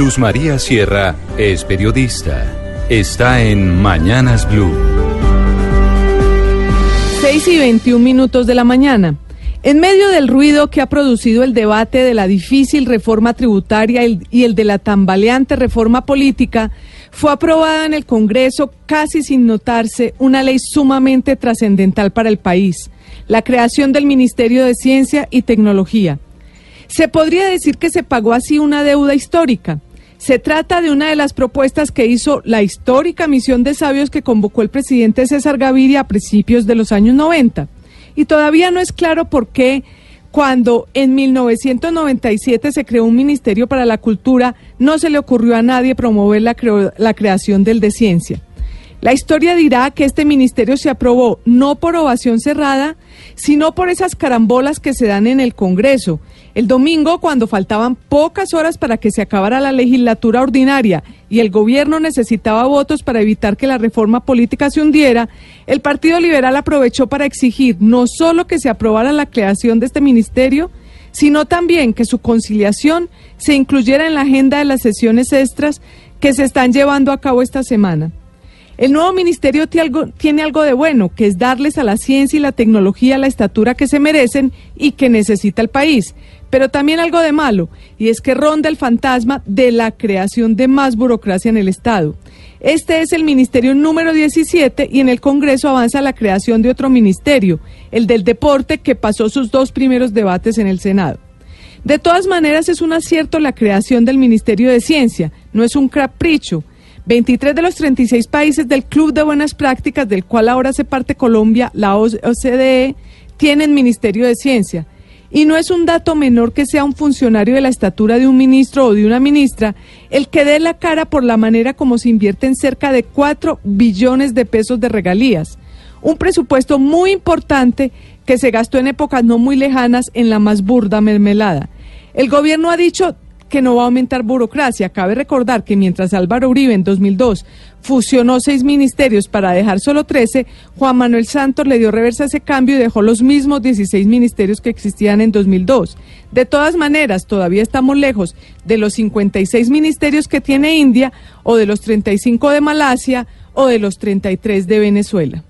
Luz María Sierra es periodista. Está en Mañanas Blue. 6 y 21 minutos de la mañana. En medio del ruido que ha producido el debate de la difícil reforma tributaria y el de la tambaleante reforma política, fue aprobada en el Congreso casi sin notarse una ley sumamente trascendental para el país, la creación del Ministerio de Ciencia y Tecnología. Se podría decir que se pagó así una deuda histórica. Se trata de una de las propuestas que hizo la histórica misión de sabios que convocó el presidente César Gaviria a principios de los años 90. Y todavía no es claro por qué cuando en 1997 se creó un Ministerio para la Cultura, no se le ocurrió a nadie promover la, creación del de ciencia. La historia dirá que este ministerio se aprobó no por ovación cerrada, sino por esas carambolas que se dan en el Congreso el domingo, cuando faltaban pocas horas para que se acabara la legislatura ordinaria y el gobierno necesitaba votos para evitar que la reforma política se hundiera, el Partido Liberal aprovechó para exigir no solo que se aprobara la creación de este ministerio, sino también que su conciliación se incluyera en la agenda de las sesiones extras que se están llevando a cabo esta semana. El nuevo ministerio tiene algo de bueno, que es darles a la ciencia y la tecnología la estatura que se merecen y que necesita el país, pero también algo de malo, y es que ronda el fantasma de la creación de más burocracia en el Estado. Este es el ministerio número 17 y en el Congreso avanza la creación de otro ministerio, el del deporte, que pasó sus dos primeros debates en el Senado. De todas maneras, es un acierto la creación del Ministerio de Ciencia, no es un capricho. 23 de los 36 países del Club de Buenas Prácticas, del cual ahora se parte Colombia, la OCDE, tienen Ministerio de Ciencia. Y no es un dato menor que sea un funcionario de la estatura de un ministro o de una ministra el que dé la cara por la manera como se invierten cerca de 4 billones de pesos de regalías. Un presupuesto muy importante que se gastó en épocas no muy lejanas en la más burda mermelada. El gobierno ha dicho que no va a aumentar burocracia. Cabe recordar que mientras Álvaro Uribe en 2002 fusionó seis ministerios para dejar solo 13, Juan Manuel Santos le dio reversa a ese cambio y dejó los mismos 16 ministerios que existían en 2002. De todas maneras, todavía estamos lejos de los 56 ministerios que tiene India o de los 35 de Malasia o de los 33 de Venezuela.